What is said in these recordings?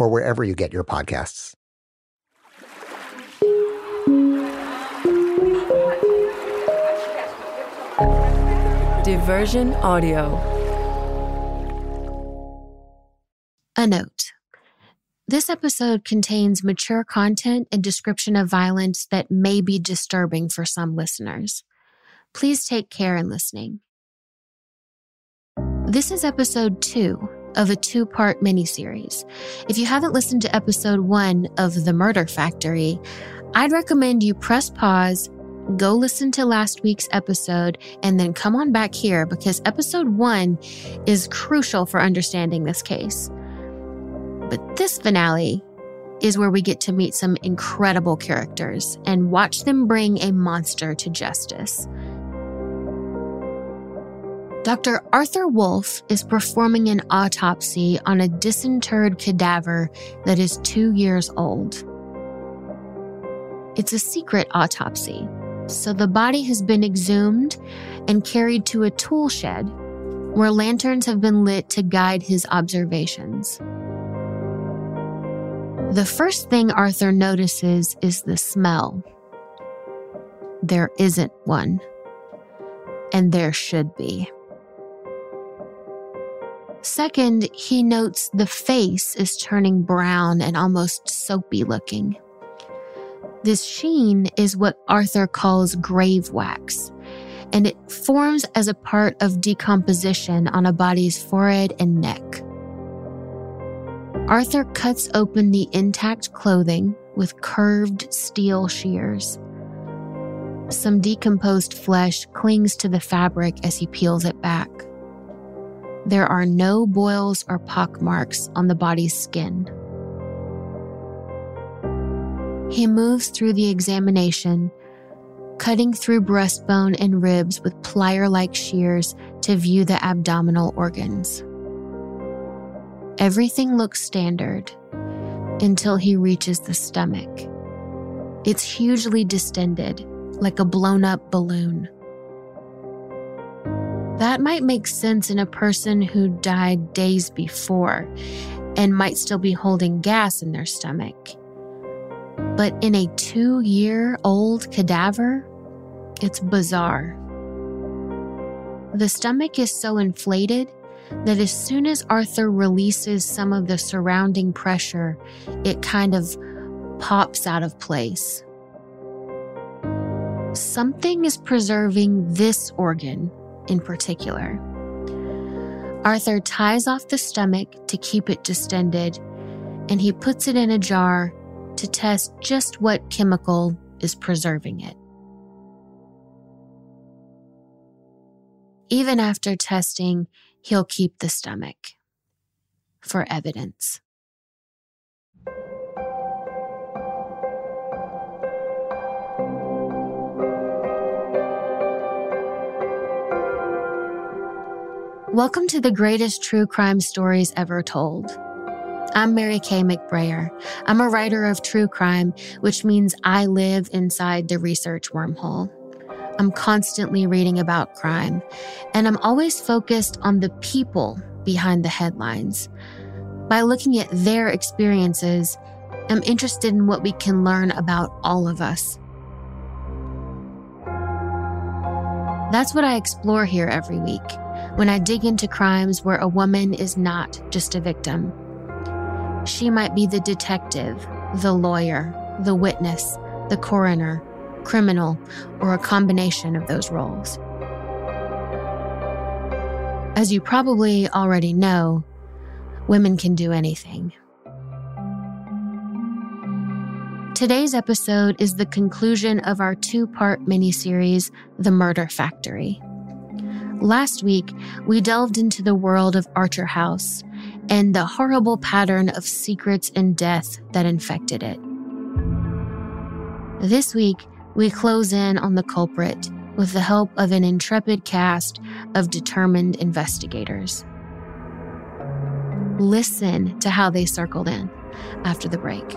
or wherever you get your podcasts. Diversion Audio. A note. This episode contains mature content and description of violence that may be disturbing for some listeners. Please take care in listening. This is episode two of a two part miniseries. If you haven't listened to episode one of The Murder Factory, I'd recommend you press pause, go listen to last week's episode, and then come on back here because episode one is crucial for understanding this case. But this finale is where we get to meet some incredible characters and watch them bring a monster to justice. Dr. Arthur Wolf is performing an autopsy on a disinterred cadaver that is two years old. It's a secret autopsy, so the body has been exhumed and carried to a tool shed where lanterns have been lit to guide his observations. The first thing Arthur notices is the smell. There isn't one, and there should be. Second, he notes the face is turning brown and almost soapy looking. This sheen is what Arthur calls grave wax, and it forms as a part of decomposition on a body's forehead and neck. Arthur cuts open the intact clothing with curved steel shears. Some decomposed flesh clings to the fabric as he peels it back. There are no boils or pock marks on the body's skin. He moves through the examination, cutting through breastbone and ribs with plier like shears to view the abdominal organs. Everything looks standard until he reaches the stomach. It's hugely distended, like a blown up balloon. That might make sense in a person who died days before and might still be holding gas in their stomach. But in a two year old cadaver, it's bizarre. The stomach is so inflated that as soon as Arthur releases some of the surrounding pressure, it kind of pops out of place. Something is preserving this organ in particular. Arthur ties off the stomach to keep it distended, and he puts it in a jar to test just what chemical is preserving it. Even after testing, he'll keep the stomach for evidence. Welcome to the greatest true crime stories ever told. I'm Mary Kay McBrayer. I'm a writer of true crime, which means I live inside the research wormhole. I'm constantly reading about crime, and I'm always focused on the people behind the headlines. By looking at their experiences, I'm interested in what we can learn about all of us. That's what I explore here every week when I dig into crimes where a woman is not just a victim. She might be the detective, the lawyer, the witness, the coroner, criminal, or a combination of those roles. As you probably already know, women can do anything. Today's episode is the conclusion of our two part miniseries, The Murder Factory. Last week, we delved into the world of Archer House and the horrible pattern of secrets and death that infected it. This week, we close in on the culprit with the help of an intrepid cast of determined investigators. Listen to how they circled in after the break.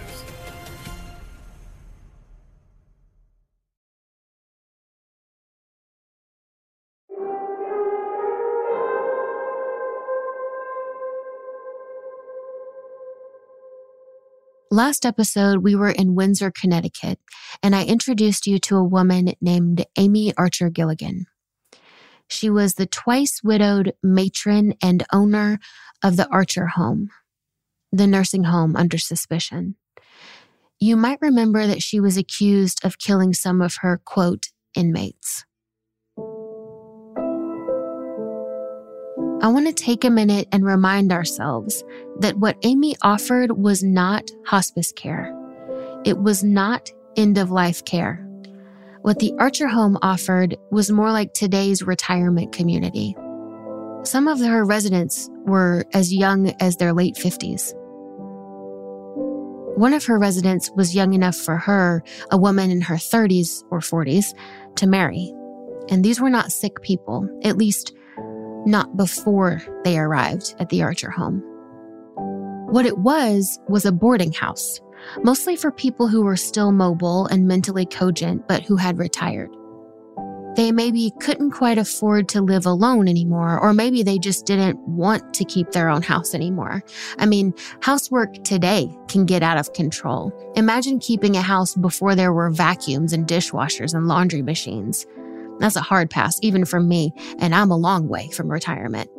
Last episode, we were in Windsor, Connecticut, and I introduced you to a woman named Amy Archer Gilligan. She was the twice widowed matron and owner of the Archer home, the nursing home under suspicion. You might remember that she was accused of killing some of her, quote, inmates. I want to take a minute and remind ourselves that what Amy offered was not hospice care. It was not end of life care. What the Archer home offered was more like today's retirement community. Some of her residents were as young as their late 50s. One of her residents was young enough for her, a woman in her 30s or 40s, to marry. And these were not sick people, at least not before they arrived at the Archer home. What it was was a boarding house, mostly for people who were still mobile and mentally cogent, but who had retired. They maybe couldn't quite afford to live alone anymore, or maybe they just didn't want to keep their own house anymore. I mean, housework today can get out of control. Imagine keeping a house before there were vacuums and dishwashers and laundry machines. That's a hard pass, even for me, and I'm a long way from retirement.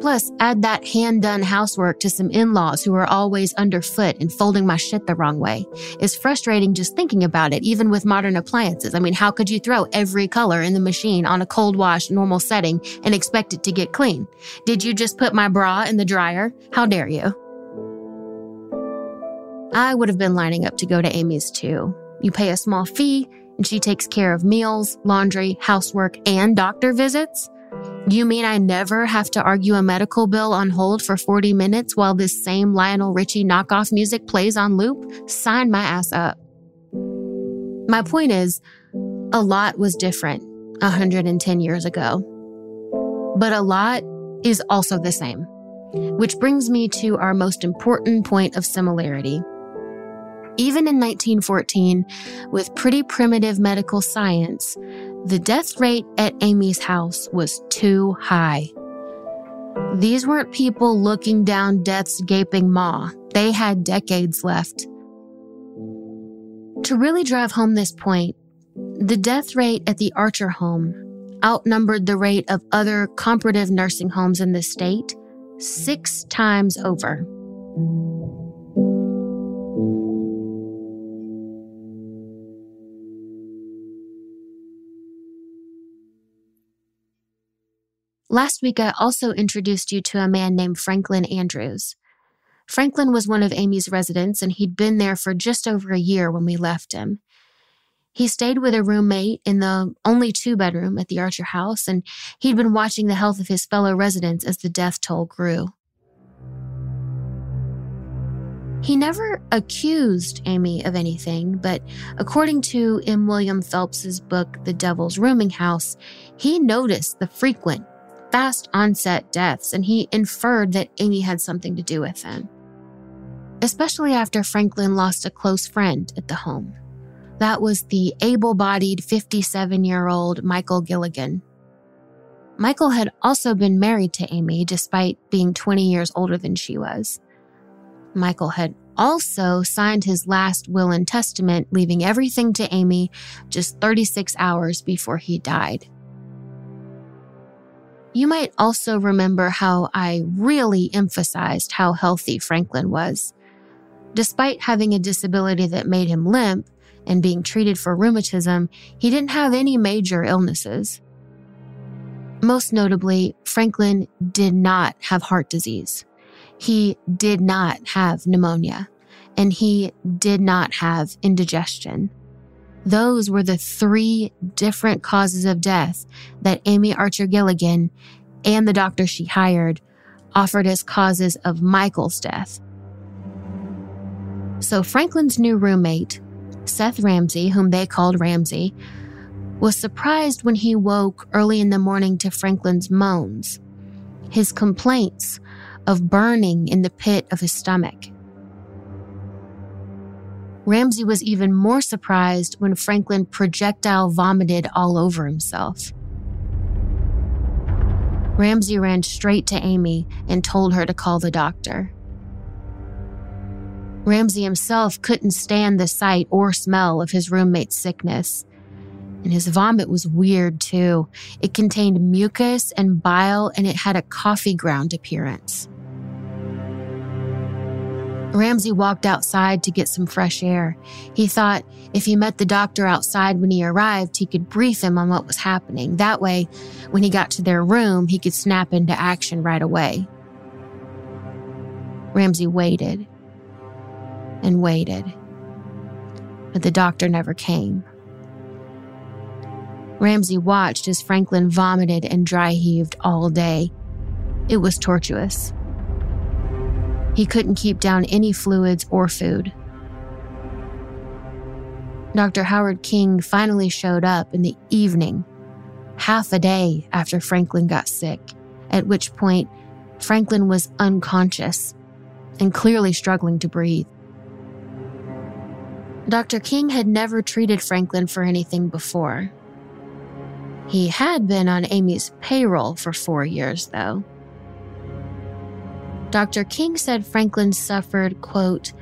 Plus, add that hand done housework to some in laws who are always underfoot and folding my shit the wrong way. It's frustrating just thinking about it, even with modern appliances. I mean, how could you throw every color in the machine on a cold wash, normal setting and expect it to get clean? Did you just put my bra in the dryer? How dare you? I would have been lining up to go to Amy's too. You pay a small fee, and she takes care of meals, laundry, housework, and doctor visits? You mean I never have to argue a medical bill on hold for 40 minutes while this same Lionel Richie knockoff music plays on loop? Sign my ass up. My point is, a lot was different 110 years ago. But a lot is also the same, which brings me to our most important point of similarity. Even in 1914, with pretty primitive medical science, the death rate at Amy's house was too high. These weren't people looking down death's gaping maw. They had decades left. To really drive home this point, the death rate at the Archer home outnumbered the rate of other comparative nursing homes in the state six times over. Last week, I also introduced you to a man named Franklin Andrews. Franklin was one of Amy's residents, and he'd been there for just over a year when we left him. He stayed with a roommate in the only two bedroom at the Archer house, and he'd been watching the health of his fellow residents as the death toll grew. He never accused Amy of anything, but according to M. William Phelps's book, The Devil's Rooming House, he noticed the frequent fast onset deaths, and he inferred that Amy had something to do with them. Especially after Franklin lost a close friend at the home. That was the able bodied 57 year old Michael Gilligan. Michael had also been married to Amy despite being 20 years older than she was. Michael had also signed his last will and testament, leaving everything to Amy just 36 hours before he died. You might also remember how I really emphasized how healthy Franklin was. Despite having a disability that made him limp and being treated for rheumatism, he didn't have any major illnesses. Most notably, Franklin did not have heart disease. He did not have pneumonia, and he did not have indigestion. Those were the three different causes of death that Amy Archer Gilligan and the doctor she hired offered as causes of Michael's death. So Franklin's new roommate, Seth Ramsey, whom they called Ramsey, was surprised when he woke early in the morning to Franklin's moans, his complaints of burning in the pit of his stomach. Ramsey was even more surprised when Franklin projectile vomited all over himself. Ramsey ran straight to Amy and told her to call the doctor. Ramsey himself couldn't stand the sight or smell of his roommate's sickness. And his vomit was weird too. It contained mucus and bile, and it had a coffee ground appearance. Ramsey walked outside to get some fresh air. He thought if he met the doctor outside when he arrived, he could brief him on what was happening. That way, when he got to their room, he could snap into action right away. Ramsey waited and waited, but the doctor never came. Ramsey watched as Franklin vomited and dry heaved all day. It was tortuous. He couldn't keep down any fluids or food. Dr. Howard King finally showed up in the evening, half a day after Franklin got sick, at which point Franklin was unconscious and clearly struggling to breathe. Dr. King had never treated Franklin for anything before. He had been on Amy's payroll for four years, though. Dr. King said Franklin suffered, quote,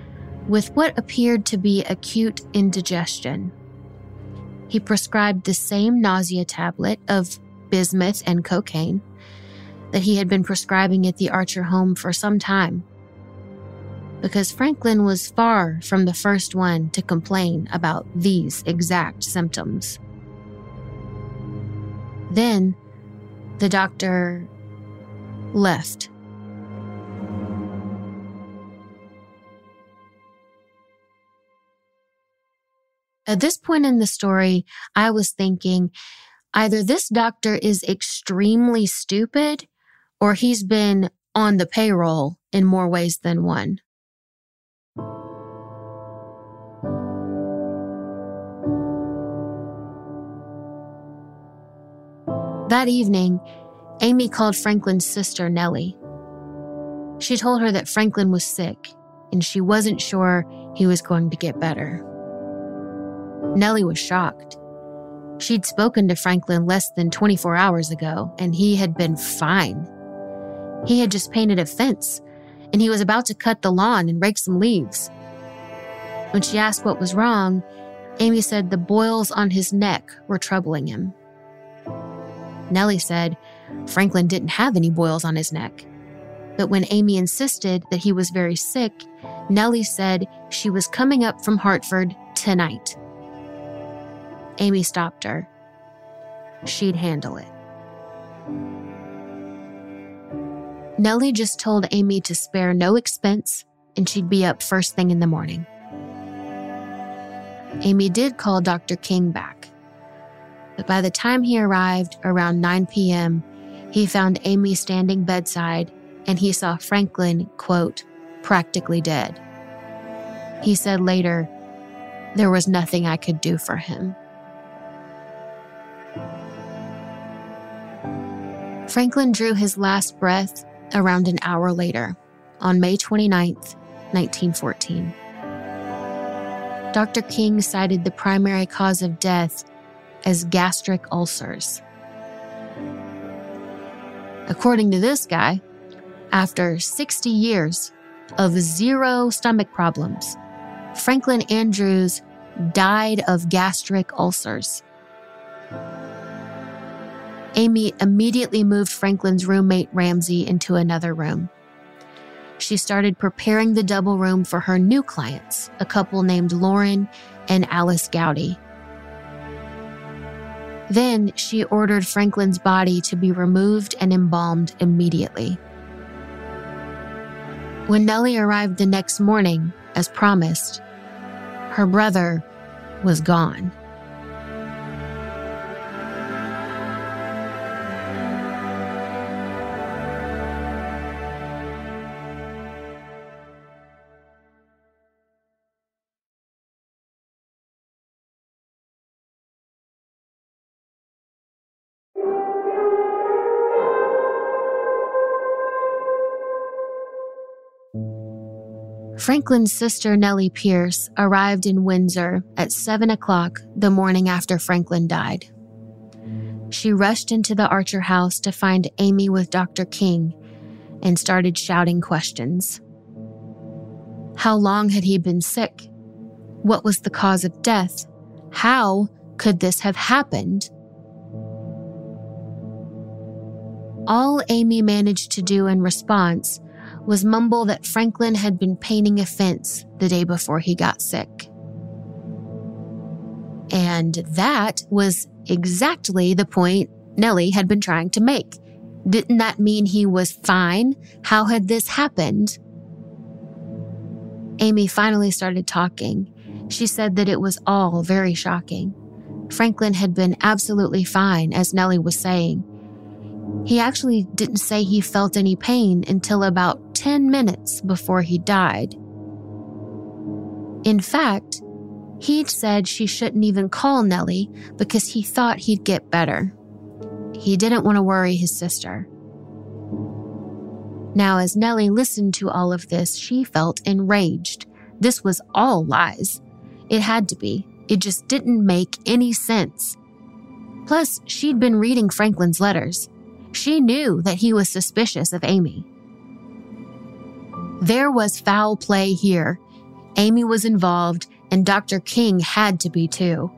with what appeared to be acute indigestion. He prescribed the same nausea tablet of bismuth and cocaine that he had been prescribing at the Archer home for some time. Because Franklin was far from the first one to complain about these exact symptoms. Then the doctor left. At this point in the story, I was thinking either this doctor is extremely stupid or he's been on the payroll in more ways than one. That evening, Amy called Franklin's sister, Nellie. She told her that Franklin was sick and she wasn't sure he was going to get better. Nellie was shocked. She'd spoken to Franklin less than 24 hours ago, and he had been fine. He had just painted a fence, and he was about to cut the lawn and rake some leaves. When she asked what was wrong, Amy said the boils on his neck were troubling him. Nellie said Franklin didn't have any boils on his neck. But when Amy insisted that he was very sick, Nellie said she was coming up from Hartford tonight. Amy stopped her. She'd handle it. Nellie just told Amy to spare no expense and she'd be up first thing in the morning. Amy did call Dr. King back. But by the time he arrived around 9 p.m., he found Amy standing bedside and he saw Franklin, quote, practically dead. He said later, there was nothing I could do for him. Franklin drew his last breath around an hour later, on May 29, 1914. Dr. King cited the primary cause of death as gastric ulcers. According to this guy, after 60 years of zero stomach problems, Franklin Andrews died of gastric ulcers. Amy immediately moved Franklin's roommate Ramsey into another room. She started preparing the double room for her new clients, a couple named Lauren and Alice Gowdy. Then she ordered Franklin's body to be removed and embalmed immediately. When Nellie arrived the next morning, as promised, her brother was gone. Franklin's sister, Nellie Pierce, arrived in Windsor at 7 o'clock the morning after Franklin died. She rushed into the Archer house to find Amy with Dr. King and started shouting questions. How long had he been sick? What was the cause of death? How could this have happened? All Amy managed to do in response was mumble that Franklin had been painting a fence the day before he got sick. And that was exactly the point Nellie had been trying to make. Didn't that mean he was fine? How had this happened? Amy finally started talking. She said that it was all very shocking. Franklin had been absolutely fine, as Nellie was saying. He actually didn't say he felt any pain until about 10 minutes before he died. In fact, he'd said she shouldn't even call Nellie because he thought he'd get better. He didn't want to worry his sister. Now, as Nellie listened to all of this, she felt enraged. This was all lies. It had to be. It just didn't make any sense. Plus, she'd been reading Franklin's letters. She knew that he was suspicious of Amy. There was foul play here. Amy was involved, and Dr. King had to be too.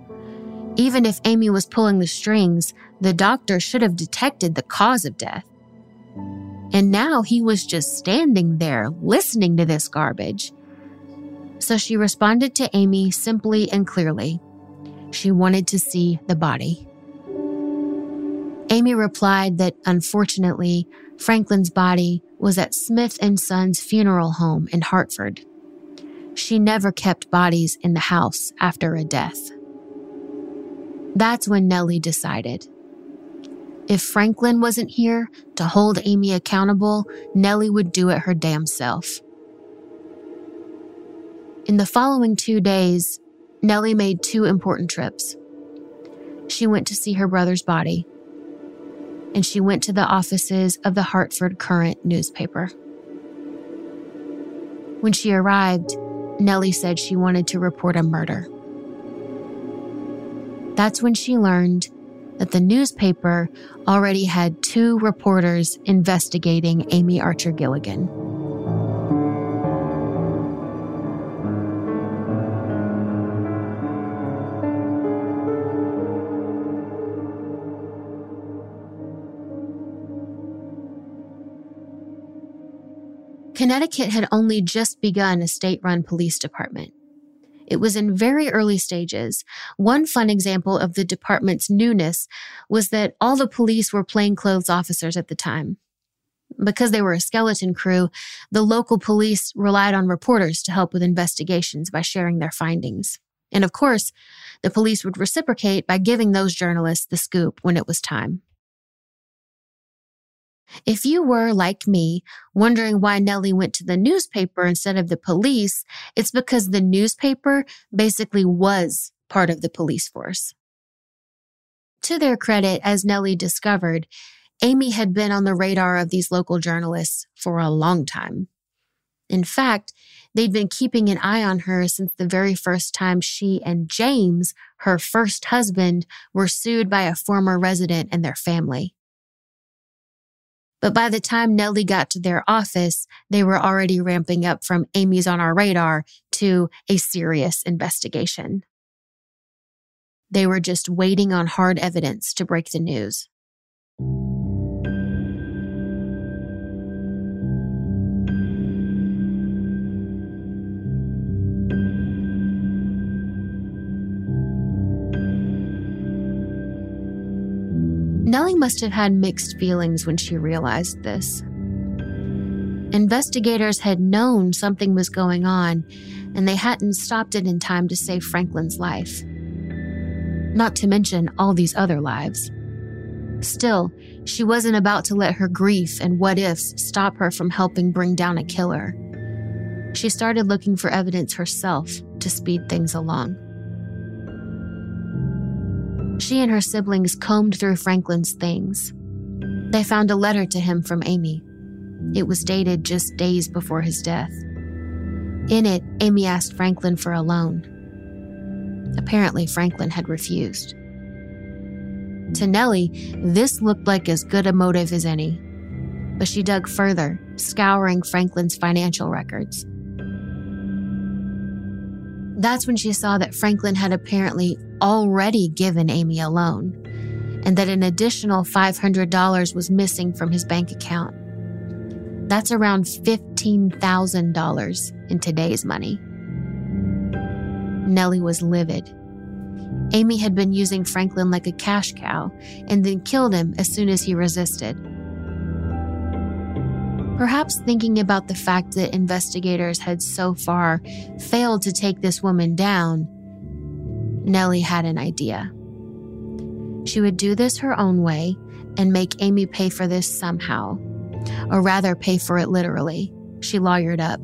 Even if Amy was pulling the strings, the doctor should have detected the cause of death. And now he was just standing there listening to this garbage. So she responded to Amy simply and clearly. She wanted to see the body. Amy replied that unfortunately, Franklin's body was at Smith and Sons funeral home in Hartford. She never kept bodies in the house after a death. That's when Nellie decided. If Franklin wasn't here to hold Amy accountable, Nellie would do it her damn self. In the following two days, Nellie made two important trips. She went to see her brother's body, and she went to the offices of the Hartford Courant newspaper. When she arrived, Nellie said she wanted to report a murder. That's when she learned that the newspaper already had two reporters investigating Amy Archer Gilligan. Connecticut had only just begun a state run police department. It was in very early stages. One fun example of the department's newness was that all the police were plainclothes officers at the time. Because they were a skeleton crew, the local police relied on reporters to help with investigations by sharing their findings. And of course, the police would reciprocate by giving those journalists the scoop when it was time. If you were, like me, wondering why Nellie went to the newspaper instead of the police, it's because the newspaper basically was part of the police force. To their credit, as Nellie discovered, Amy had been on the radar of these local journalists for a long time. In fact, they'd been keeping an eye on her since the very first time she and James, her first husband, were sued by a former resident and their family. But by the time Nellie got to their office, they were already ramping up from Amy's on our radar to a serious investigation. They were just waiting on hard evidence to break the news. Nellie must have had mixed feelings when she realized this. Investigators had known something was going on, and they hadn't stopped it in time to save Franklin's life. Not to mention all these other lives. Still, she wasn't about to let her grief and what ifs stop her from helping bring down a killer. She started looking for evidence herself to speed things along. She and her siblings combed through Franklin's things. They found a letter to him from Amy. It was dated just days before his death. In it, Amy asked Franklin for a loan. Apparently, Franklin had refused. To Nellie, this looked like as good a motive as any. But she dug further, scouring Franklin's financial records. That's when she saw that Franklin had apparently already given Amy a loan, and that an additional $500 was missing from his bank account. That's around $15,000 in today's money. Nellie was livid. Amy had been using Franklin like a cash cow and then killed him as soon as he resisted. Perhaps thinking about the fact that investigators had so far failed to take this woman down, Nellie had an idea. She would do this her own way and make Amy pay for this somehow, or rather, pay for it literally. She lawyered up.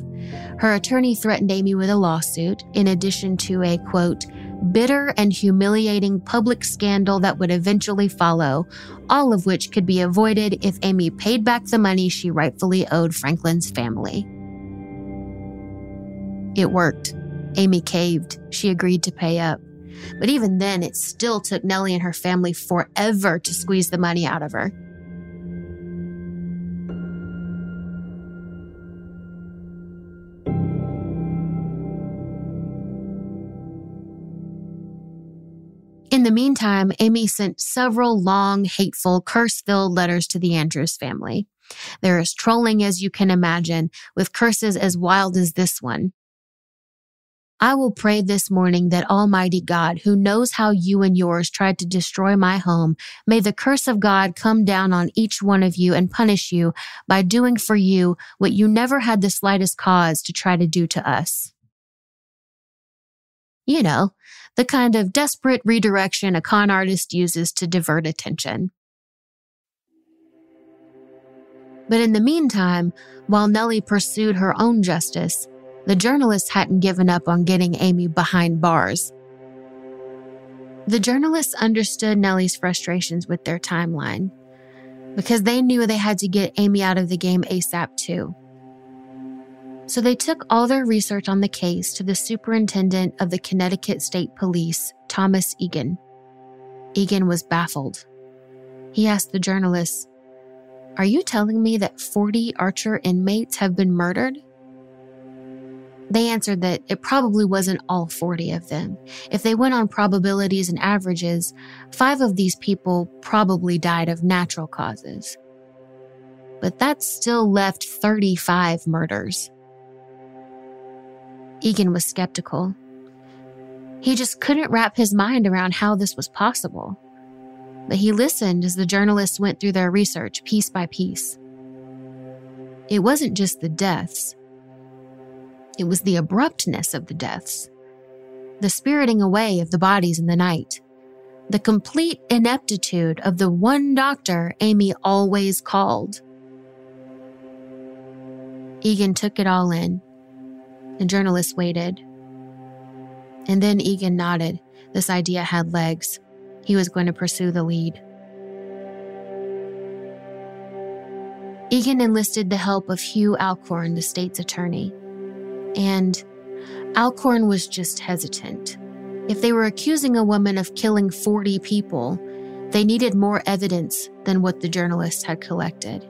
Her attorney threatened Amy with a lawsuit, in addition to a quote, bitter and humiliating public scandal that would eventually follow, all of which could be avoided if Amy paid back the money she rightfully owed Franklin's family. It worked. Amy caved. She agreed to pay up. But even then, it still took Nellie and her family forever to squeeze the money out of her. In the meantime, Amy sent several long, hateful, curse filled letters to the Andrews family. They're as trolling as you can imagine, with curses as wild as this one. I will pray this morning that Almighty God, who knows how you and yours tried to destroy my home, may the curse of God come down on each one of you and punish you by doing for you what you never had the slightest cause to try to do to us. You know, the kind of desperate redirection a con artist uses to divert attention. But in the meantime, while Nellie pursued her own justice, the journalists hadn't given up on getting Amy behind bars. The journalists understood Nellie's frustrations with their timeline because they knew they had to get Amy out of the game ASAP too. So they took all their research on the case to the superintendent of the Connecticut State Police, Thomas Egan. Egan was baffled. He asked the journalists, Are you telling me that 40 Archer inmates have been murdered? They answered that it probably wasn't all 40 of them. If they went on probabilities and averages, five of these people probably died of natural causes. But that still left 35 murders. Egan was skeptical. He just couldn't wrap his mind around how this was possible. But he listened as the journalists went through their research piece by piece. It wasn't just the deaths, it was the abruptness of the deaths, the spiriting away of the bodies in the night, the complete ineptitude of the one doctor Amy always called. Egan took it all in the journalist waited. And then Egan nodded. This idea had legs. He was going to pursue the lead. Egan enlisted the help of Hugh Alcorn, the state's attorney. And Alcorn was just hesitant. If they were accusing a woman of killing 40 people, they needed more evidence than what the journalists had collected.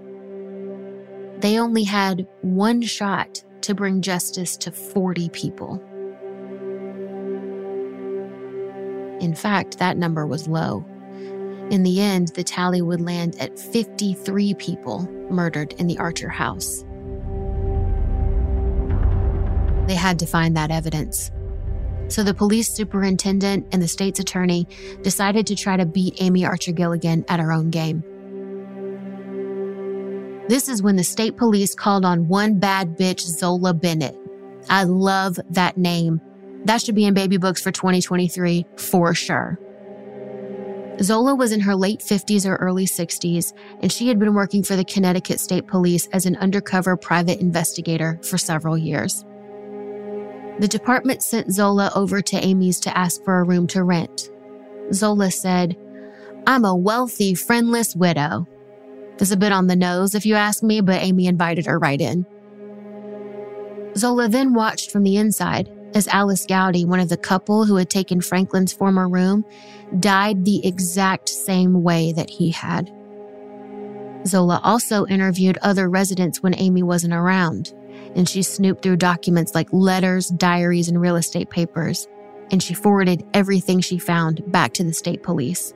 They only had one shot to bring justice to 40 people. In fact, that number was low. In the end, the tally would land at 53 people murdered in the Archer house. They had to find that evidence. So the police superintendent and the state's attorney decided to try to beat Amy Archer Gilligan at her own game. This is when the state police called on one bad bitch, Zola Bennett. I love that name. That should be in baby books for 2023 for sure. Zola was in her late 50s or early 60s, and she had been working for the Connecticut State Police as an undercover private investigator for several years. The department sent Zola over to Amy's to ask for a room to rent. Zola said, I'm a wealthy, friendless widow. Is a bit on the nose, if you ask me, but Amy invited her right in. Zola then watched from the inside as Alice Gowdy, one of the couple who had taken Franklin's former room, died the exact same way that he had. Zola also interviewed other residents when Amy wasn't around, and she snooped through documents like letters, diaries, and real estate papers, and she forwarded everything she found back to the state police.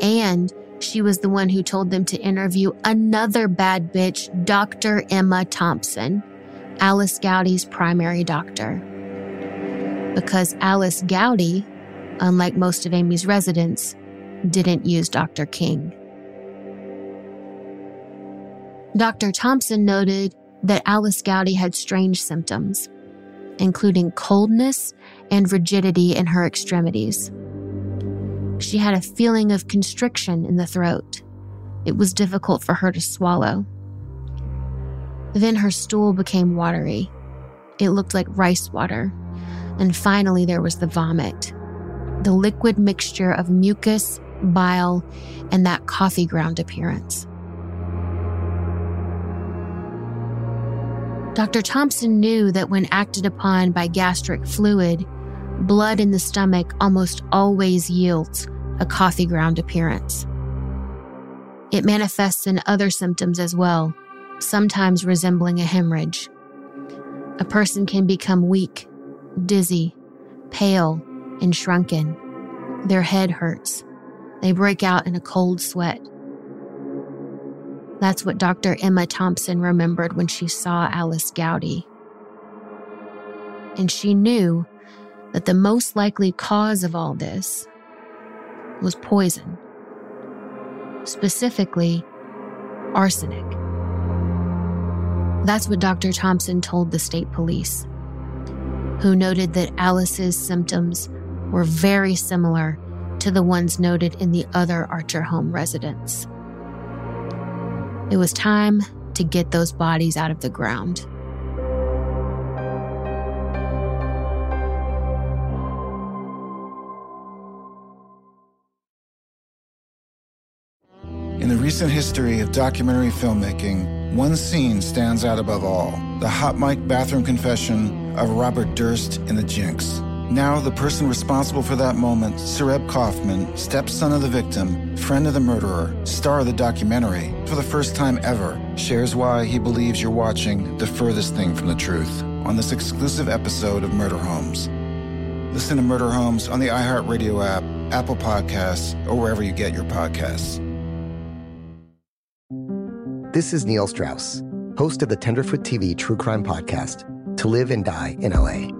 And she was the one who told them to interview another bad bitch, Dr. Emma Thompson, Alice Gowdy's primary doctor. Because Alice Gowdy, unlike most of Amy's residents, didn't use Dr. King. Dr. Thompson noted that Alice Gowdy had strange symptoms, including coldness and rigidity in her extremities. She had a feeling of constriction in the throat. It was difficult for her to swallow. Then her stool became watery. It looked like rice water. And finally, there was the vomit the liquid mixture of mucus, bile, and that coffee ground appearance. Dr. Thompson knew that when acted upon by gastric fluid, blood in the stomach almost always yields a coffee ground appearance. It manifests in other symptoms as well, sometimes resembling a hemorrhage. A person can become weak, dizzy, pale, and shrunken. Their head hurts. They break out in a cold sweat. That's what Dr. Emma Thompson remembered when she saw Alice Gowdy. And she knew that the most likely cause of all this was poison, specifically arsenic. That's what Dr. Thompson told the state police, who noted that Alice's symptoms were very similar to the ones noted in the other Archer home residents. It was time to get those bodies out of the ground. In the recent history of documentary filmmaking, one scene stands out above all the hot mic bathroom confession of Robert Durst in The Jinx. Now, the person responsible for that moment, Sareb Kaufman, stepson of the victim, friend of the murderer, star of the documentary, for the first time ever, shares why he believes you're watching the furthest thing from the truth on this exclusive episode of Murder Homes. Listen to Murder Homes on the iHeartRadio app, Apple Podcasts, or wherever you get your podcasts. This is Neil Strauss, host of the Tenderfoot TV True Crime Podcast, To Live and Die in LA.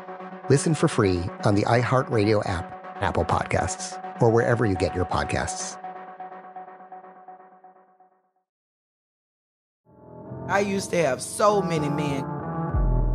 Listen for free on the iHeartRadio app, Apple Podcasts, or wherever you get your podcasts. I used to have so many men.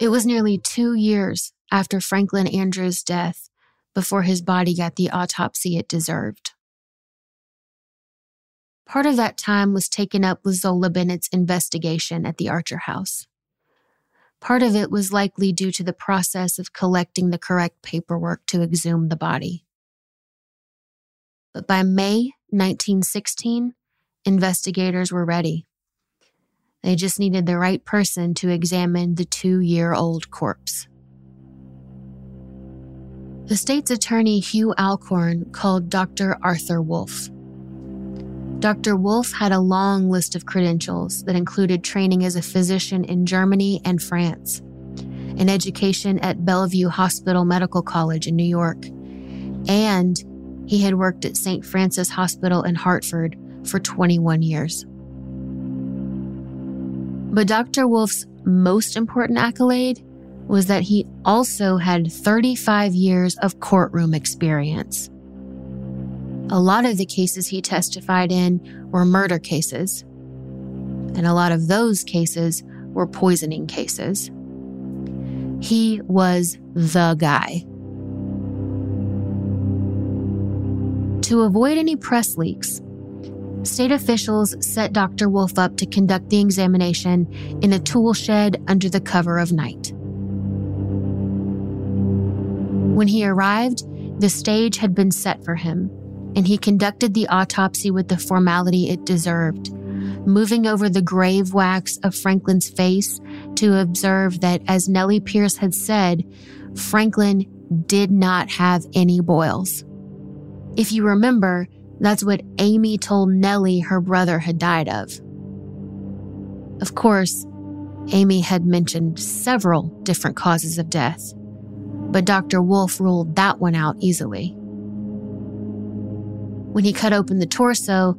It was nearly two years after Franklin Andrews' death before his body got the autopsy it deserved. Part of that time was taken up with Zola Bennett's investigation at the Archer house. Part of it was likely due to the process of collecting the correct paperwork to exhume the body. But by May 1916, investigators were ready. They just needed the right person to examine the two year old corpse. The state's attorney, Hugh Alcorn, called Dr. Arthur Wolf. Dr. Wolf had a long list of credentials that included training as a physician in Germany and France, an education at Bellevue Hospital Medical College in New York, and he had worked at St. Francis Hospital in Hartford for 21 years. But Dr. Wolf's most important accolade was that he also had 35 years of courtroom experience. A lot of the cases he testified in were murder cases, and a lot of those cases were poisoning cases. He was the guy. To avoid any press leaks, State officials set Dr. Wolf up to conduct the examination in a tool shed under the cover of night. When he arrived, the stage had been set for him, and he conducted the autopsy with the formality it deserved, moving over the grave wax of Franklin's face to observe that, as Nellie Pierce had said, Franklin did not have any boils. If you remember, that's what Amy told Nellie her brother had died of. Of course, Amy had mentioned several different causes of death, but Dr. Wolf ruled that one out easily. When he cut open the torso,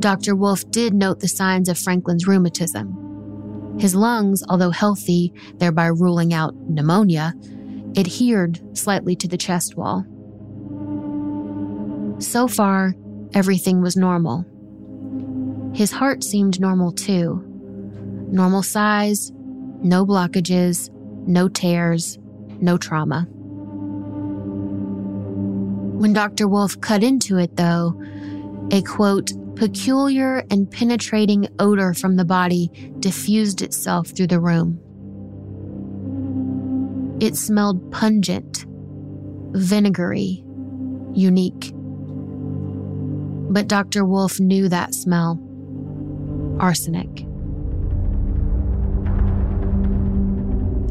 Dr. Wolf did note the signs of Franklin's rheumatism. His lungs, although healthy, thereby ruling out pneumonia, adhered slightly to the chest wall. So far, everything was normal. His heart seemed normal too. Normal size, no blockages, no tears, no trauma. When Dr. Wolf cut into it, though, a quote, peculiar and penetrating odor from the body diffused itself through the room. It smelled pungent, vinegary, unique. But Dr. Wolf knew that smell arsenic.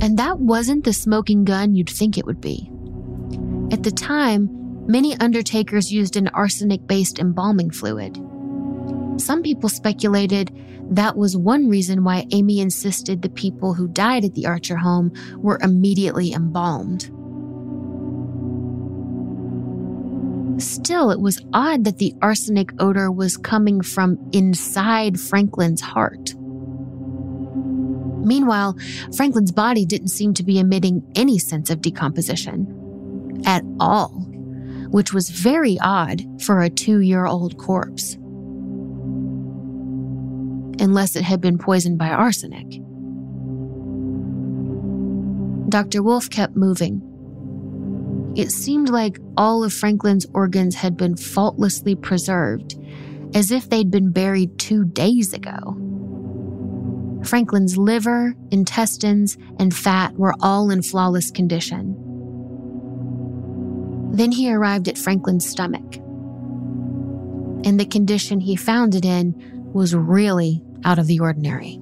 And that wasn't the smoking gun you'd think it would be. At the time, many undertakers used an arsenic based embalming fluid. Some people speculated that was one reason why Amy insisted the people who died at the Archer home were immediately embalmed. Still, it was odd that the arsenic odor was coming from inside Franklin's heart. Meanwhile, Franklin's body didn't seem to be emitting any sense of decomposition at all, which was very odd for a two year old corpse. Unless it had been poisoned by arsenic. Dr. Wolf kept moving, it seemed like all of Franklin's organs had been faultlessly preserved, as if they'd been buried two days ago. Franklin's liver, intestines, and fat were all in flawless condition. Then he arrived at Franklin's stomach. And the condition he found it in was really out of the ordinary.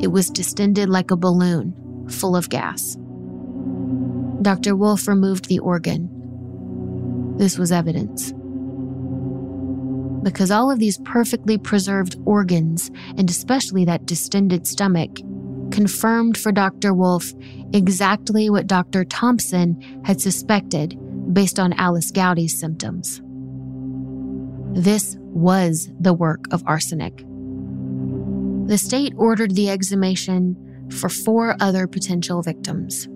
It was distended like a balloon, full of gas. Dr. Wolf removed the organ. This was evidence. Because all of these perfectly preserved organs, and especially that distended stomach, confirmed for Dr. Wolf exactly what Dr. Thompson had suspected based on Alice Gowdy's symptoms. This was the work of arsenic. The state ordered the exhumation for four other potential victims.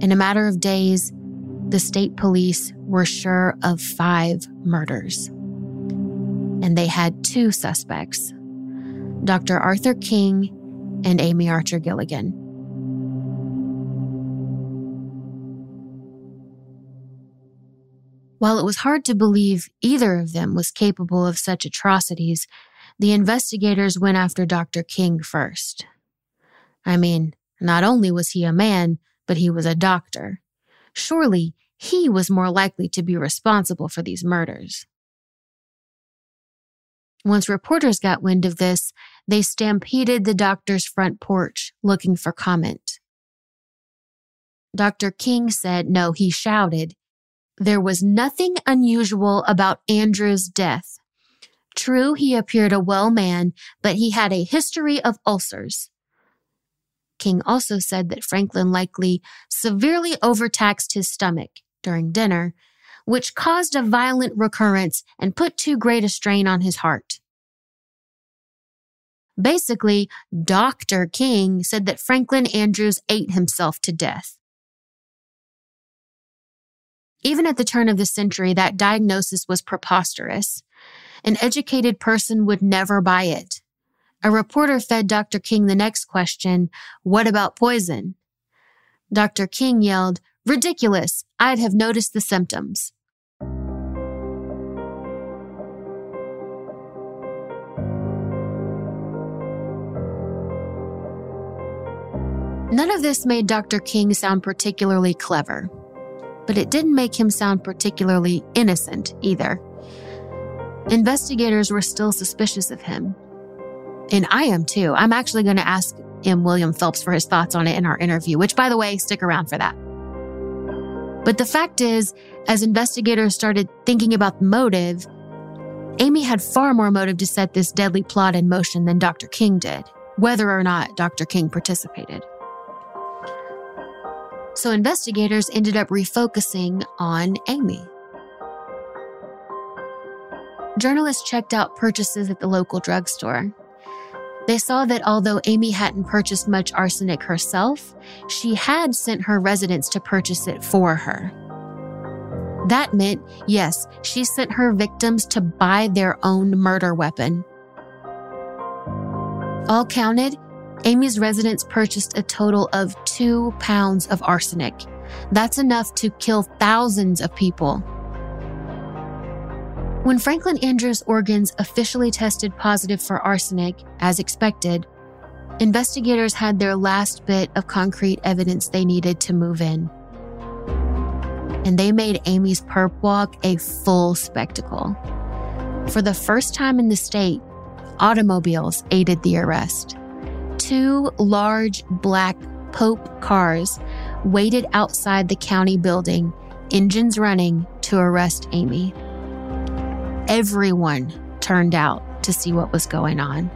In a matter of days, the state police were sure of five murders. And they had two suspects Dr. Arthur King and Amy Archer Gilligan. While it was hard to believe either of them was capable of such atrocities, the investigators went after Dr. King first. I mean, not only was he a man, but he was a doctor. Surely he was more likely to be responsible for these murders. Once reporters got wind of this, they stampeded the doctor's front porch looking for comment. Dr. King said, no, he shouted, there was nothing unusual about Andrew's death. True, he appeared a well man, but he had a history of ulcers. King also said that Franklin likely severely overtaxed his stomach during dinner, which caused a violent recurrence and put too great a strain on his heart. Basically, Dr. King said that Franklin Andrews ate himself to death. Even at the turn of the century, that diagnosis was preposterous. An educated person would never buy it. A reporter fed Dr. King the next question, What about poison? Dr. King yelled, Ridiculous. I'd have noticed the symptoms. None of this made Dr. King sound particularly clever, but it didn't make him sound particularly innocent either. Investigators were still suspicious of him. And I am too. I'm actually going to ask M. William Phelps for his thoughts on it in our interview, which, by the way, stick around for that. But the fact is, as investigators started thinking about the motive, Amy had far more motive to set this deadly plot in motion than Dr. King did, whether or not Dr. King participated. So investigators ended up refocusing on Amy. Journalists checked out purchases at the local drugstore. They saw that although Amy hadn't purchased much arsenic herself, she had sent her residents to purchase it for her. That meant, yes, she sent her victims to buy their own murder weapon. All counted, Amy's residents purchased a total of two pounds of arsenic. That's enough to kill thousands of people. When Franklin Andrews' organs officially tested positive for arsenic, as expected, investigators had their last bit of concrete evidence they needed to move in. And they made Amy's perp walk a full spectacle. For the first time in the state, automobiles aided the arrest two large black Pope cars waited outside the county building, engines running, to arrest Amy. Everyone turned out to see what was going on.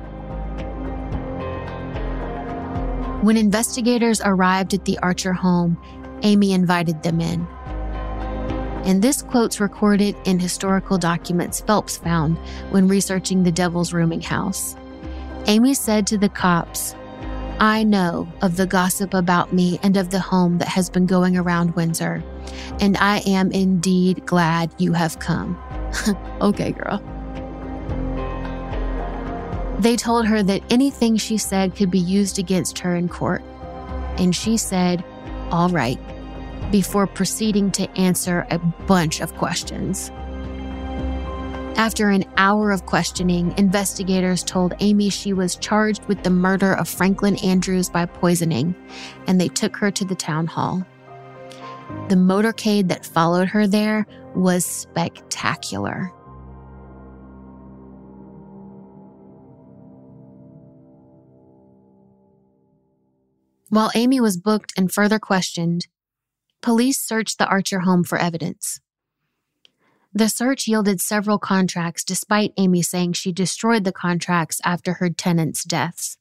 When investigators arrived at the Archer home, Amy invited them in. And this quote's recorded in historical documents Phelps found when researching the Devil's Rooming House. Amy said to the cops, I know of the gossip about me and of the home that has been going around Windsor, and I am indeed glad you have come. okay, girl. They told her that anything she said could be used against her in court. And she said, All right, before proceeding to answer a bunch of questions. After an hour of questioning, investigators told Amy she was charged with the murder of Franklin Andrews by poisoning, and they took her to the town hall. The motorcade that followed her there was spectacular. While Amy was booked and further questioned, police searched the Archer home for evidence. The search yielded several contracts, despite Amy saying she destroyed the contracts after her tenants' deaths.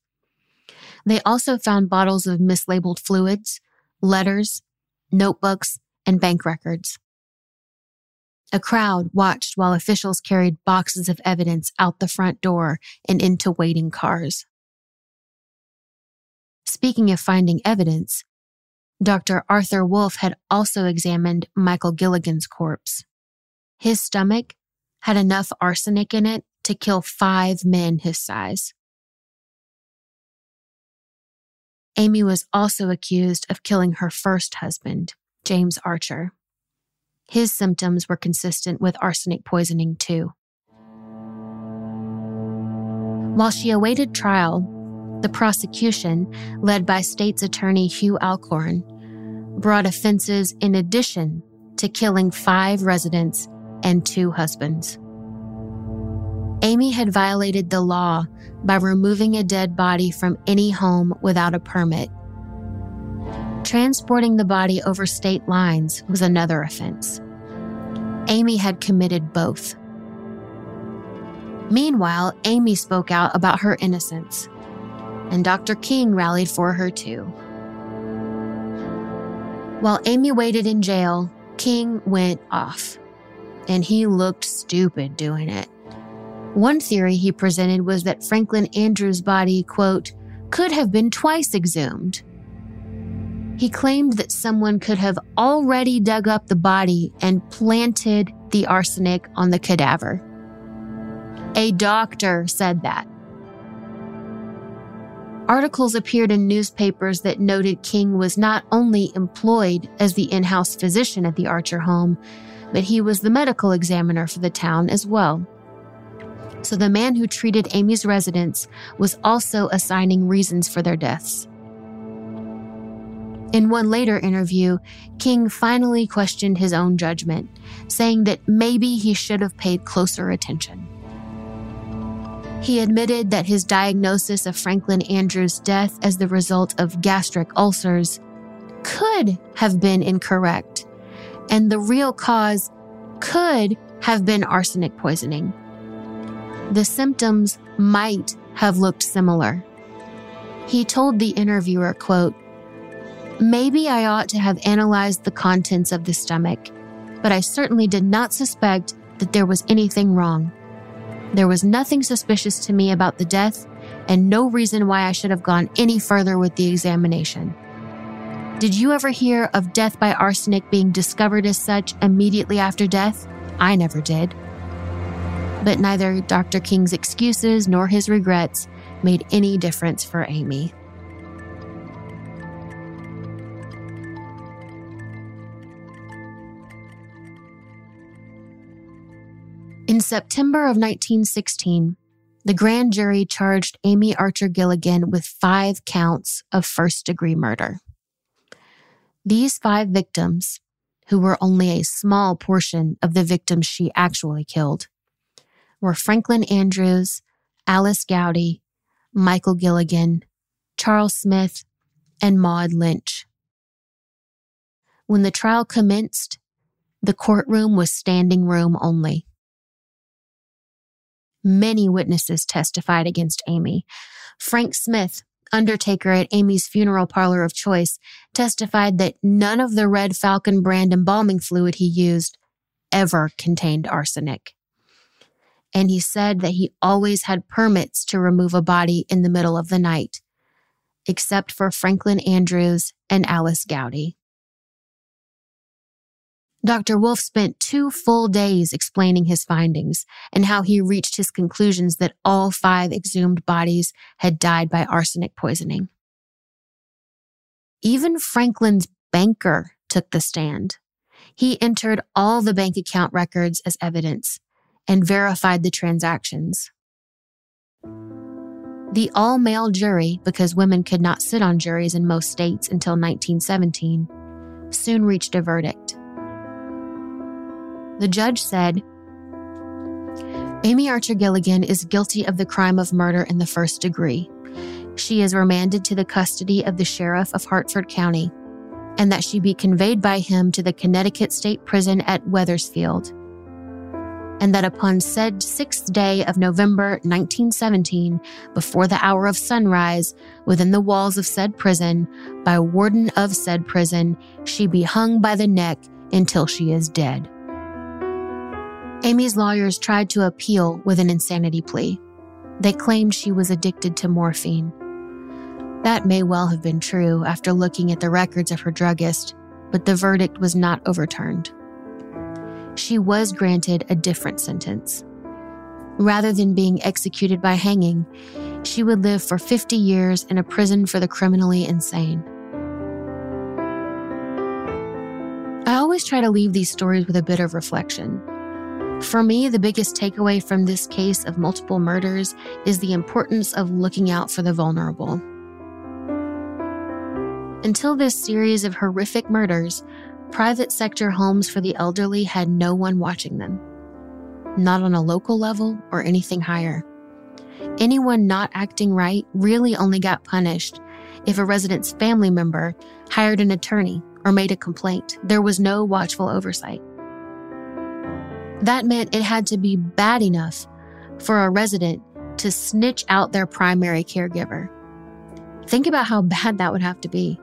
They also found bottles of mislabeled fluids, letters, notebooks, and bank records. A crowd watched while officials carried boxes of evidence out the front door and into waiting cars. Speaking of finding evidence, Dr. Arthur Wolf had also examined Michael Gilligan's corpse. His stomach had enough arsenic in it to kill five men his size. Amy was also accused of killing her first husband, James Archer. His symptoms were consistent with arsenic poisoning, too. While she awaited trial, the prosecution, led by state's attorney Hugh Alcorn, brought offenses in addition to killing five residents and two husbands. Amy had violated the law by removing a dead body from any home without a permit. Transporting the body over state lines was another offense. Amy had committed both. Meanwhile, Amy spoke out about her innocence, and Dr. King rallied for her too. While Amy waited in jail, King went off, and he looked stupid doing it. One theory he presented was that Franklin Andrews' body, quote, could have been twice exhumed. He claimed that someone could have already dug up the body and planted the arsenic on the cadaver. A doctor said that. Articles appeared in newspapers that noted King was not only employed as the in house physician at the Archer home, but he was the medical examiner for the town as well. So the man who treated Amy's residents was also assigning reasons for their deaths. In one later interview, King finally questioned his own judgment, saying that maybe he should have paid closer attention. He admitted that his diagnosis of Franklin Andrews' death as the result of gastric ulcers could have been incorrect, and the real cause could have been arsenic poisoning. The symptoms might have looked similar. He told the interviewer, quote, Maybe I ought to have analyzed the contents of the stomach, but I certainly did not suspect that there was anything wrong. There was nothing suspicious to me about the death and no reason why I should have gone any further with the examination. Did you ever hear of death by arsenic being discovered as such immediately after death? I never did. But neither Dr. King's excuses nor his regrets made any difference for Amy. In September of 1916, the grand jury charged Amy Archer Gilligan with five counts of first degree murder. These five victims, who were only a small portion of the victims she actually killed, were Franklin Andrews, Alice Gowdy, Michael Gilligan, Charles Smith, and Maud Lynch. When the trial commenced, the courtroom was standing room only. Many witnesses testified against Amy. Frank Smith, undertaker at Amy's funeral parlor of choice, testified that none of the Red Falcon brand embalming fluid he used ever contained arsenic. And he said that he always had permits to remove a body in the middle of the night, except for Franklin Andrews and Alice Gowdy. Dr. Wolf spent two full days explaining his findings and how he reached his conclusions that all five exhumed bodies had died by arsenic poisoning. Even Franklin's banker took the stand. He entered all the bank account records as evidence and verified the transactions. The all male jury, because women could not sit on juries in most states until 1917, soon reached a verdict. The judge said, Amy Archer Gilligan is guilty of the crime of murder in the first degree. She is remanded to the custody of the sheriff of Hartford County, and that she be conveyed by him to the Connecticut State Prison at Wethersfield. And that upon said sixth day of November 1917, before the hour of sunrise, within the walls of said prison, by warden of said prison, she be hung by the neck until she is dead. Amy's lawyers tried to appeal with an insanity plea. They claimed she was addicted to morphine. That may well have been true after looking at the records of her druggist, but the verdict was not overturned. She was granted a different sentence. Rather than being executed by hanging, she would live for 50 years in a prison for the criminally insane. I always try to leave these stories with a bit of reflection. For me, the biggest takeaway from this case of multiple murders is the importance of looking out for the vulnerable. Until this series of horrific murders, private sector homes for the elderly had no one watching them, not on a local level or anything higher. Anyone not acting right really only got punished if a resident's family member hired an attorney or made a complaint. There was no watchful oversight. That meant it had to be bad enough for a resident to snitch out their primary caregiver. Think about how bad that would have to be.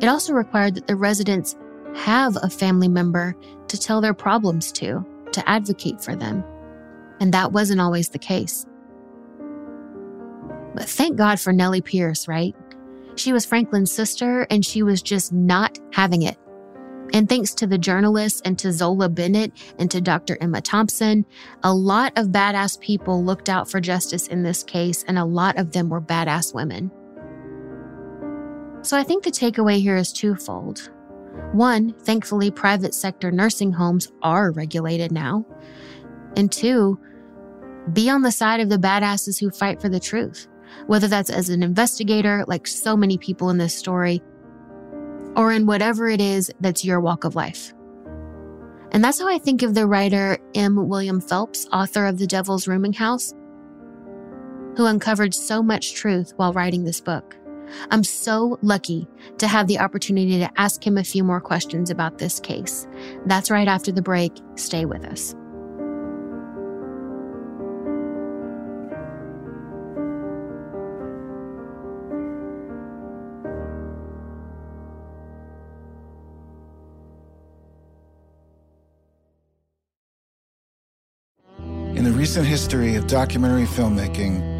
It also required that the residents have a family member to tell their problems to, to advocate for them. And that wasn't always the case. But thank God for Nellie Pierce, right? She was Franklin's sister and she was just not having it. And thanks to the journalists and to Zola Bennett and to Dr. Emma Thompson, a lot of badass people looked out for justice in this case, and a lot of them were badass women. So I think the takeaway here is twofold. One, thankfully, private sector nursing homes are regulated now. And two, be on the side of the badasses who fight for the truth, whether that's as an investigator, like so many people in this story, or in whatever it is that's your walk of life. And that's how I think of the writer M. William Phelps, author of The Devil's Rooming House, who uncovered so much truth while writing this book. I'm so lucky to have the opportunity to ask him a few more questions about this case. That's right after the break. Stay with us. In the recent history of documentary filmmaking,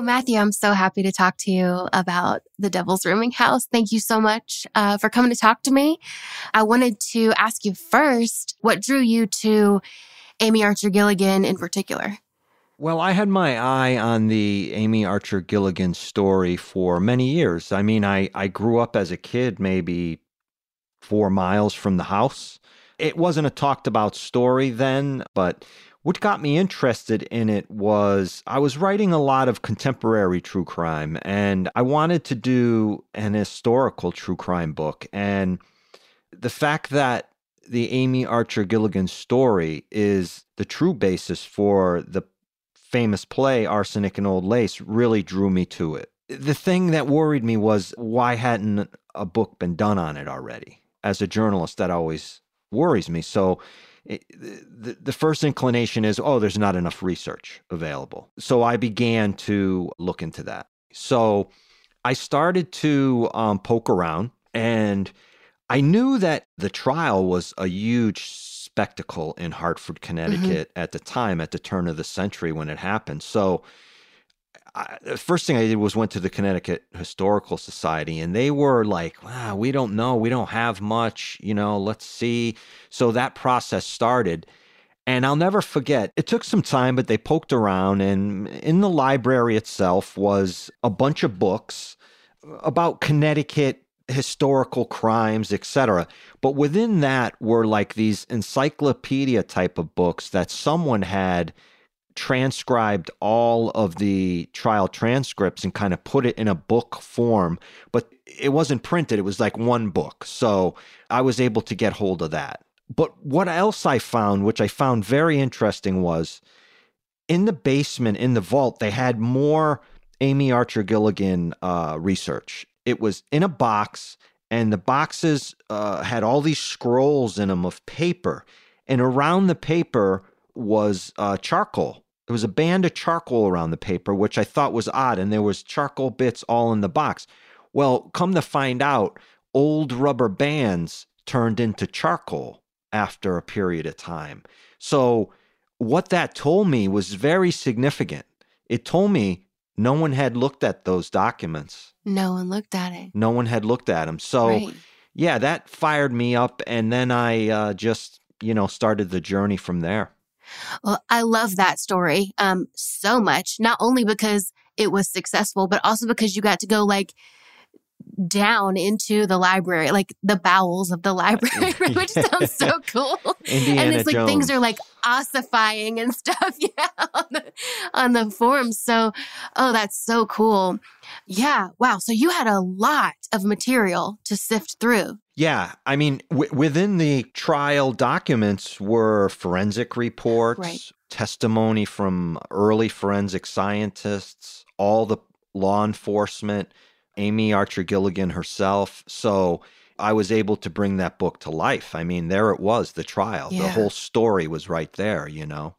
Oh, Matthew, I'm so happy to talk to you about the Devil's Rooming House. Thank you so much uh, for coming to talk to me. I wanted to ask you first what drew you to Amy Archer Gilligan in particular? Well, I had my eye on the Amy Archer Gilligan story for many years. I mean, I, I grew up as a kid, maybe four miles from the house. It wasn't a talked about story then, but what got me interested in it was I was writing a lot of contemporary true crime and I wanted to do an historical true crime book. And the fact that the Amy Archer Gilligan story is the true basis for the famous play Arsenic and Old Lace really drew me to it. The thing that worried me was why hadn't a book been done on it already? As a journalist, that always worries me. So the, the first inclination is, oh, there's not enough research available. So I began to look into that. So I started to um, poke around and I knew that the trial was a huge spectacle in Hartford, mm-hmm. Connecticut mm-hmm. at the time, at the turn of the century when it happened. So The first thing I did was went to the Connecticut Historical Society, and they were like, wow, we don't know, we don't have much, you know, let's see. So that process started. And I'll never forget, it took some time, but they poked around, and in the library itself was a bunch of books about Connecticut historical crimes, etc. But within that were like these encyclopedia type of books that someone had transcribed all of the trial transcripts and kind of put it in a book form, but it wasn't printed. It was like one book. So I was able to get hold of that. But what else I found, which I found very interesting, was in the basement, in the vault, they had more Amy Archer Gilligan uh, research. It was in a box, and the boxes uh, had all these scrolls in them of paper. And around the paper was uh, charcoal. There was a band of charcoal around the paper, which I thought was odd, and there was charcoal bits all in the box. Well, come to find out, old rubber bands turned into charcoal after a period of time. So, what that told me was very significant. It told me no one had looked at those documents. No one looked at it. No one had looked at them. So, right. yeah, that fired me up. And then I uh, just, you know, started the journey from there. Well, I love that story um, so much, not only because it was successful, but also because you got to go like down into the library, like the bowels of the library, which sounds so cool. Indiana and it's like Jones. things are like ossifying and stuff, yeah, on the, on the forms. So, oh, that's so cool. Yeah, wow. So you had a lot of material to sift through. Yeah, I mean, w- within the trial documents were forensic reports, right. testimony from early forensic scientists, all the law enforcement, Amy Archer Gilligan herself. So I was able to bring that book to life. I mean, there it was, the trial. Yeah. The whole story was right there, you know?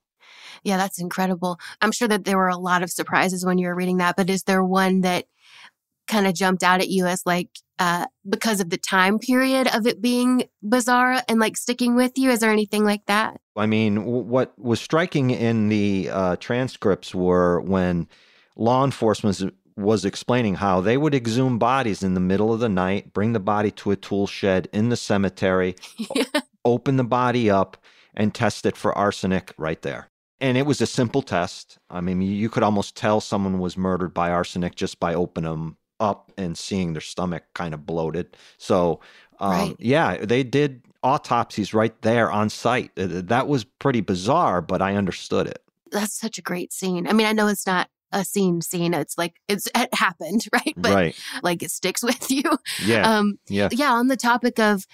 Yeah, that's incredible. I'm sure that there were a lot of surprises when you were reading that, but is there one that kind of jumped out at you as like uh, because of the time period of it being bizarre and like sticking with you? Is there anything like that? I mean, w- what was striking in the uh, transcripts were when law enforcement was explaining how they would exhume bodies in the middle of the night, bring the body to a tool shed in the cemetery, yeah. open the body up, and test it for arsenic right there. And it was a simple test. I mean, you could almost tell someone was murdered by arsenic just by opening them up and seeing their stomach kind of bloated. So, um, right. yeah, they did autopsies right there on site. That was pretty bizarre, but I understood it. That's such a great scene. I mean, I know it's not a scene scene. It's like it's it happened, right? But right. like it sticks with you. Yeah. Um, yeah. Yeah. On the topic of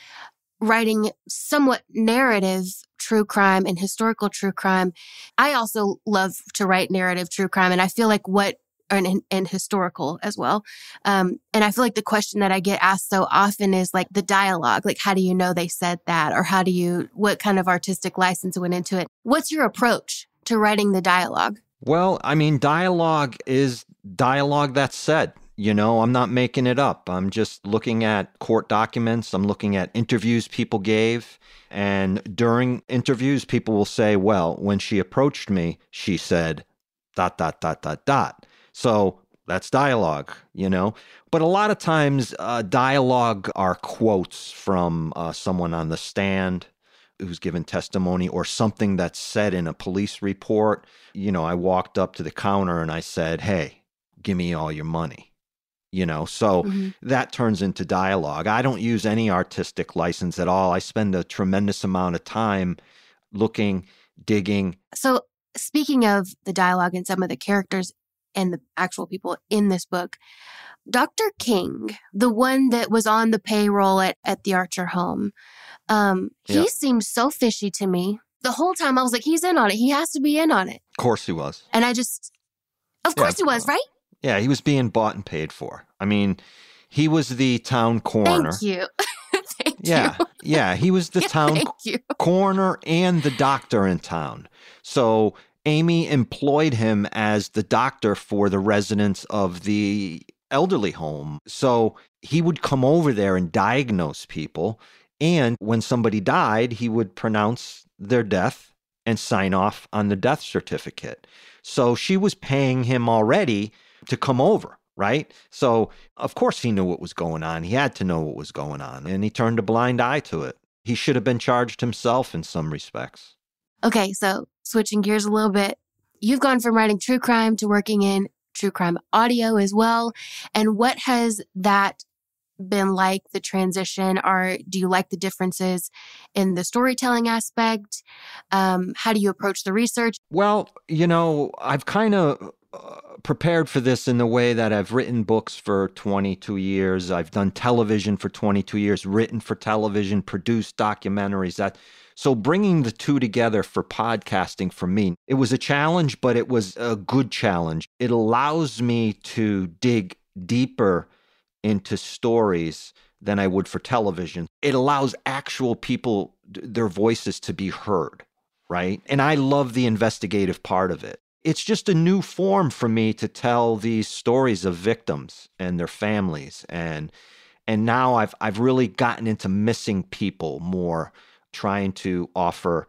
writing somewhat narrative true crime and historical true crime, I also love to write narrative true crime, and I feel like what and, and historical as well. Um, and I feel like the question that I get asked so often is like the dialogue, like how do you know they said that, or how do you, what kind of artistic license went into it? What's your approach to writing the dialogue? Well, I mean, dialogue is dialogue that's said. You know, I'm not making it up. I'm just looking at court documents. I'm looking at interviews people gave. And during interviews, people will say, well, when she approached me, she said, dot, dot, dot, dot, dot. So that's dialogue, you know? But a lot of times, uh, dialogue are quotes from uh, someone on the stand who's given testimony or something that's said in a police report. You know, I walked up to the counter and I said, Hey, give me all your money. You know, so Mhm. that turns into dialogue. I don't use any artistic license at all. I spend a tremendous amount of time looking, digging. So, speaking of the dialogue and some of the characters and the actual people in this book, Dr. King, the one that was on the payroll at, at the Archer home, um, he Yeah. seemed so fishy to me. The whole time I was like, he's in on it. He has to be in on it. Of course he was. And I just, of Yeah, course he was, right? Yeah, he was being bought and paid for. I mean, he was the town coroner. Thank you. Thank you. Yeah, yeah, he was the town coroner and the doctor in town. So Amy employed him as the doctor for the residents of the elderly home. So he would come over there and diagnose people. And when somebody died, he would pronounce their death and sign off on the death certificate. So she was paying him already to come over, right? So, of course, he knew what was going on. He had to know what was going on, and he turned a blind eye to it. He should have been charged himself in some respects. Okay, so switching gears a little bit, you've gone from writing true crime to working in true crime audio as well. And what has that been like the transition? Or do you like the differences in the storytelling aspect? Um, how do you approach the research? Well, you know, I've kind of uh, prepared for this in the way that I've written books for 22 years. I've done television for 22 years, written for television, produced documentaries. That so bringing the two together for podcasting for me, it was a challenge, but it was a good challenge. It allows me to dig deeper into stories than I would for television. It allows actual people their voices to be heard right? And I love the investigative part of it. It's just a new form for me to tell these stories of victims and their families and and now I've I've really gotten into missing people more trying to offer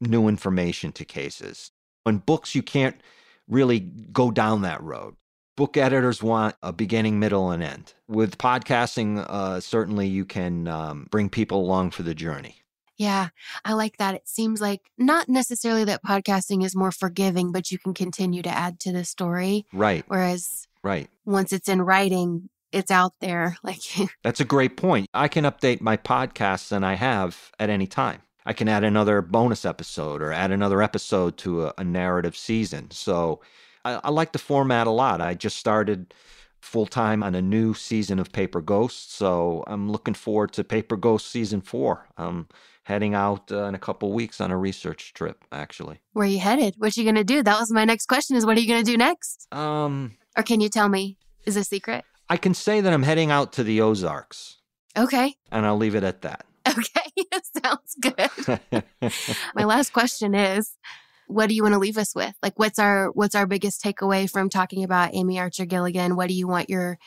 new information to cases. In books you can't really go down that road. Book editors want a beginning, middle, and end. With podcasting, uh, certainly you can um, bring people along for the journey. Yeah, I like that. It seems like not necessarily that podcasting is more forgiving, but you can continue to add to the story. Right. Whereas Right. once it's in writing, it's out there. Like, That's a great point. I can update my podcasts and I have at any time. I can add another bonus episode or add another episode to a, a narrative season. So I, I like the format a lot. I just started full time on a new season of Paper Ghosts. So I'm looking forward to Paper Ghost season four. I'm heading out uh, in a couple weeks on a research trip, actually. where are you headed? What are you going to do? That was my next question is what are you going to do next? Um, Or can you tell me? Is a secret? I can say that I'm heading out to the Ozarks, Okay. and I'll leave it at that. Okay. Sounds good. my last question is what do you want to leave us with? Like what's our what's our biggest takeaway from talking about Amy Archer Gilligan? What do you want your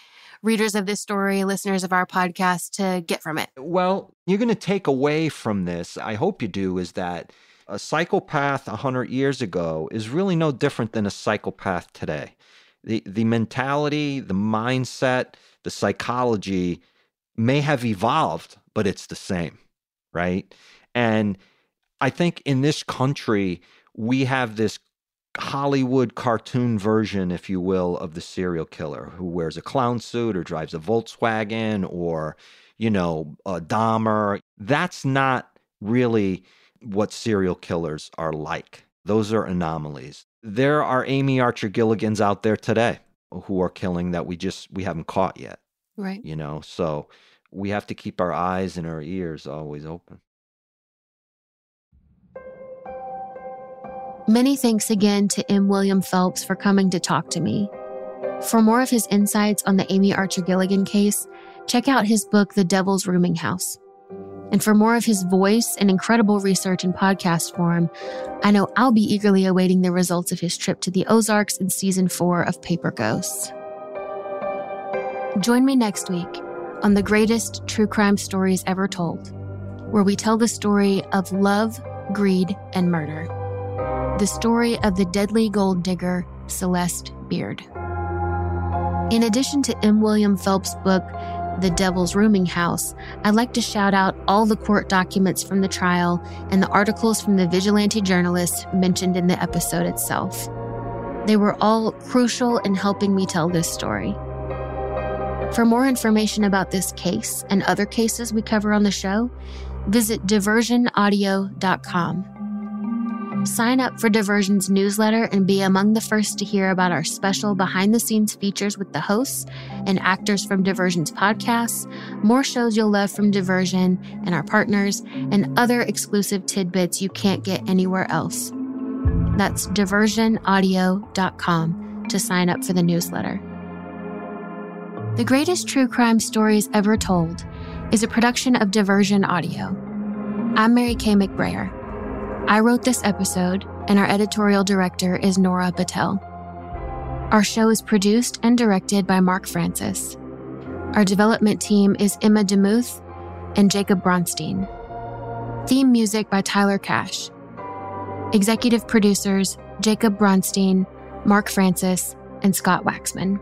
readers of this story, listeners of our podcast to get from it? Well, you're going to take away from this, I hope you do, is that a psychopath 100 years ago is really no different than a psychopath today. The, the mentality, the mindset, the psychology may have evolved, but it's the same, right? And I think in this country, we have this Hollywood cartoon version, if you will, of the serial killer who wears a clown suit or drives a Volkswagen or, you know, a Dahmer. That's not really what serial killers are like. Those are anomalies. There are Amy Archer Gilligans out there today who are killing that we just we haven't caught yet. Right. You know, so we have to keep our eyes and our ears always open. Many thanks again to M. William Phelps for coming to talk to me. For more of his insights on the Amy Archer Gilligan case, check out his book, The Devil's Rooming House. And for more of his voice and incredible research in podcast form, I know I'll be eagerly awaiting the results of his trip to the Ozarks in season four of Paper Ghosts. Join me next week on the greatest true crime stories ever told, where we tell the story of love, greed, and murder. The story of the deadly gold digger, Celeste Beard. In addition to M. William Phelps' book, The Devil's Rooming House, I'd like to shout out all the court documents from the trial and the articles from the vigilante journalists mentioned in the episode itself. They were all crucial in helping me tell this story. For more information about this case and other cases we cover on the show, visit diversionaudio.com. Sign up for Diversion's newsletter and be among the first to hear about our special behind the scenes features with the hosts and actors from Diversion's podcasts, more shows you'll love from Diversion and our partners, and other exclusive tidbits you can't get anywhere else. That's diversionaudio.com to sign up for the newsletter. The Greatest True Crime Stories Ever Told is a production of Diversion Audio. I'm Mary Kay McBrayer. I wrote this episode, and our editorial director is Nora Batelle. Our show is produced and directed by Mark Francis. Our development team is Emma DeMuth and Jacob Bronstein. Theme music by Tyler Cash. Executive producers Jacob Bronstein, Mark Francis, and Scott Waxman.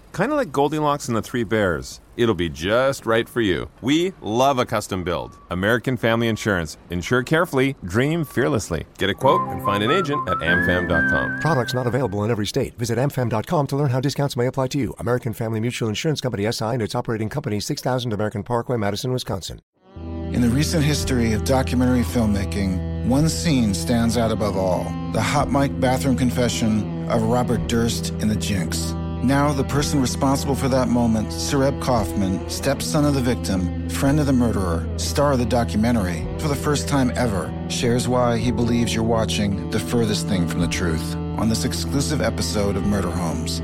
Kind of like Goldilocks and the Three Bears. It'll be just right for you. We love a custom build. American Family Insurance. Insure carefully, dream fearlessly. Get a quote and find an agent at amfam.com. Products not available in every state. Visit amfam.com to learn how discounts may apply to you. American Family Mutual Insurance Company SI and its operating company 6000 American Parkway, Madison, Wisconsin. In the recent history of documentary filmmaking, one scene stands out above all the hot mic bathroom confession of Robert Durst in The Jinx. Now, the person responsible for that moment, Sareb Kaufman, stepson of the victim, friend of the murderer, star of the documentary, for the first time ever, shares why he believes you're watching the furthest thing from the truth on this exclusive episode of Murder Homes.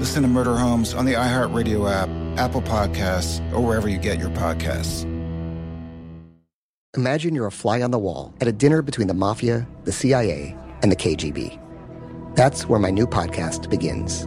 Listen to Murder Homes on the iHeartRadio app, Apple Podcasts, or wherever you get your podcasts. Imagine you're a fly on the wall at a dinner between the mafia, the CIA, and the KGB. That's where my new podcast begins.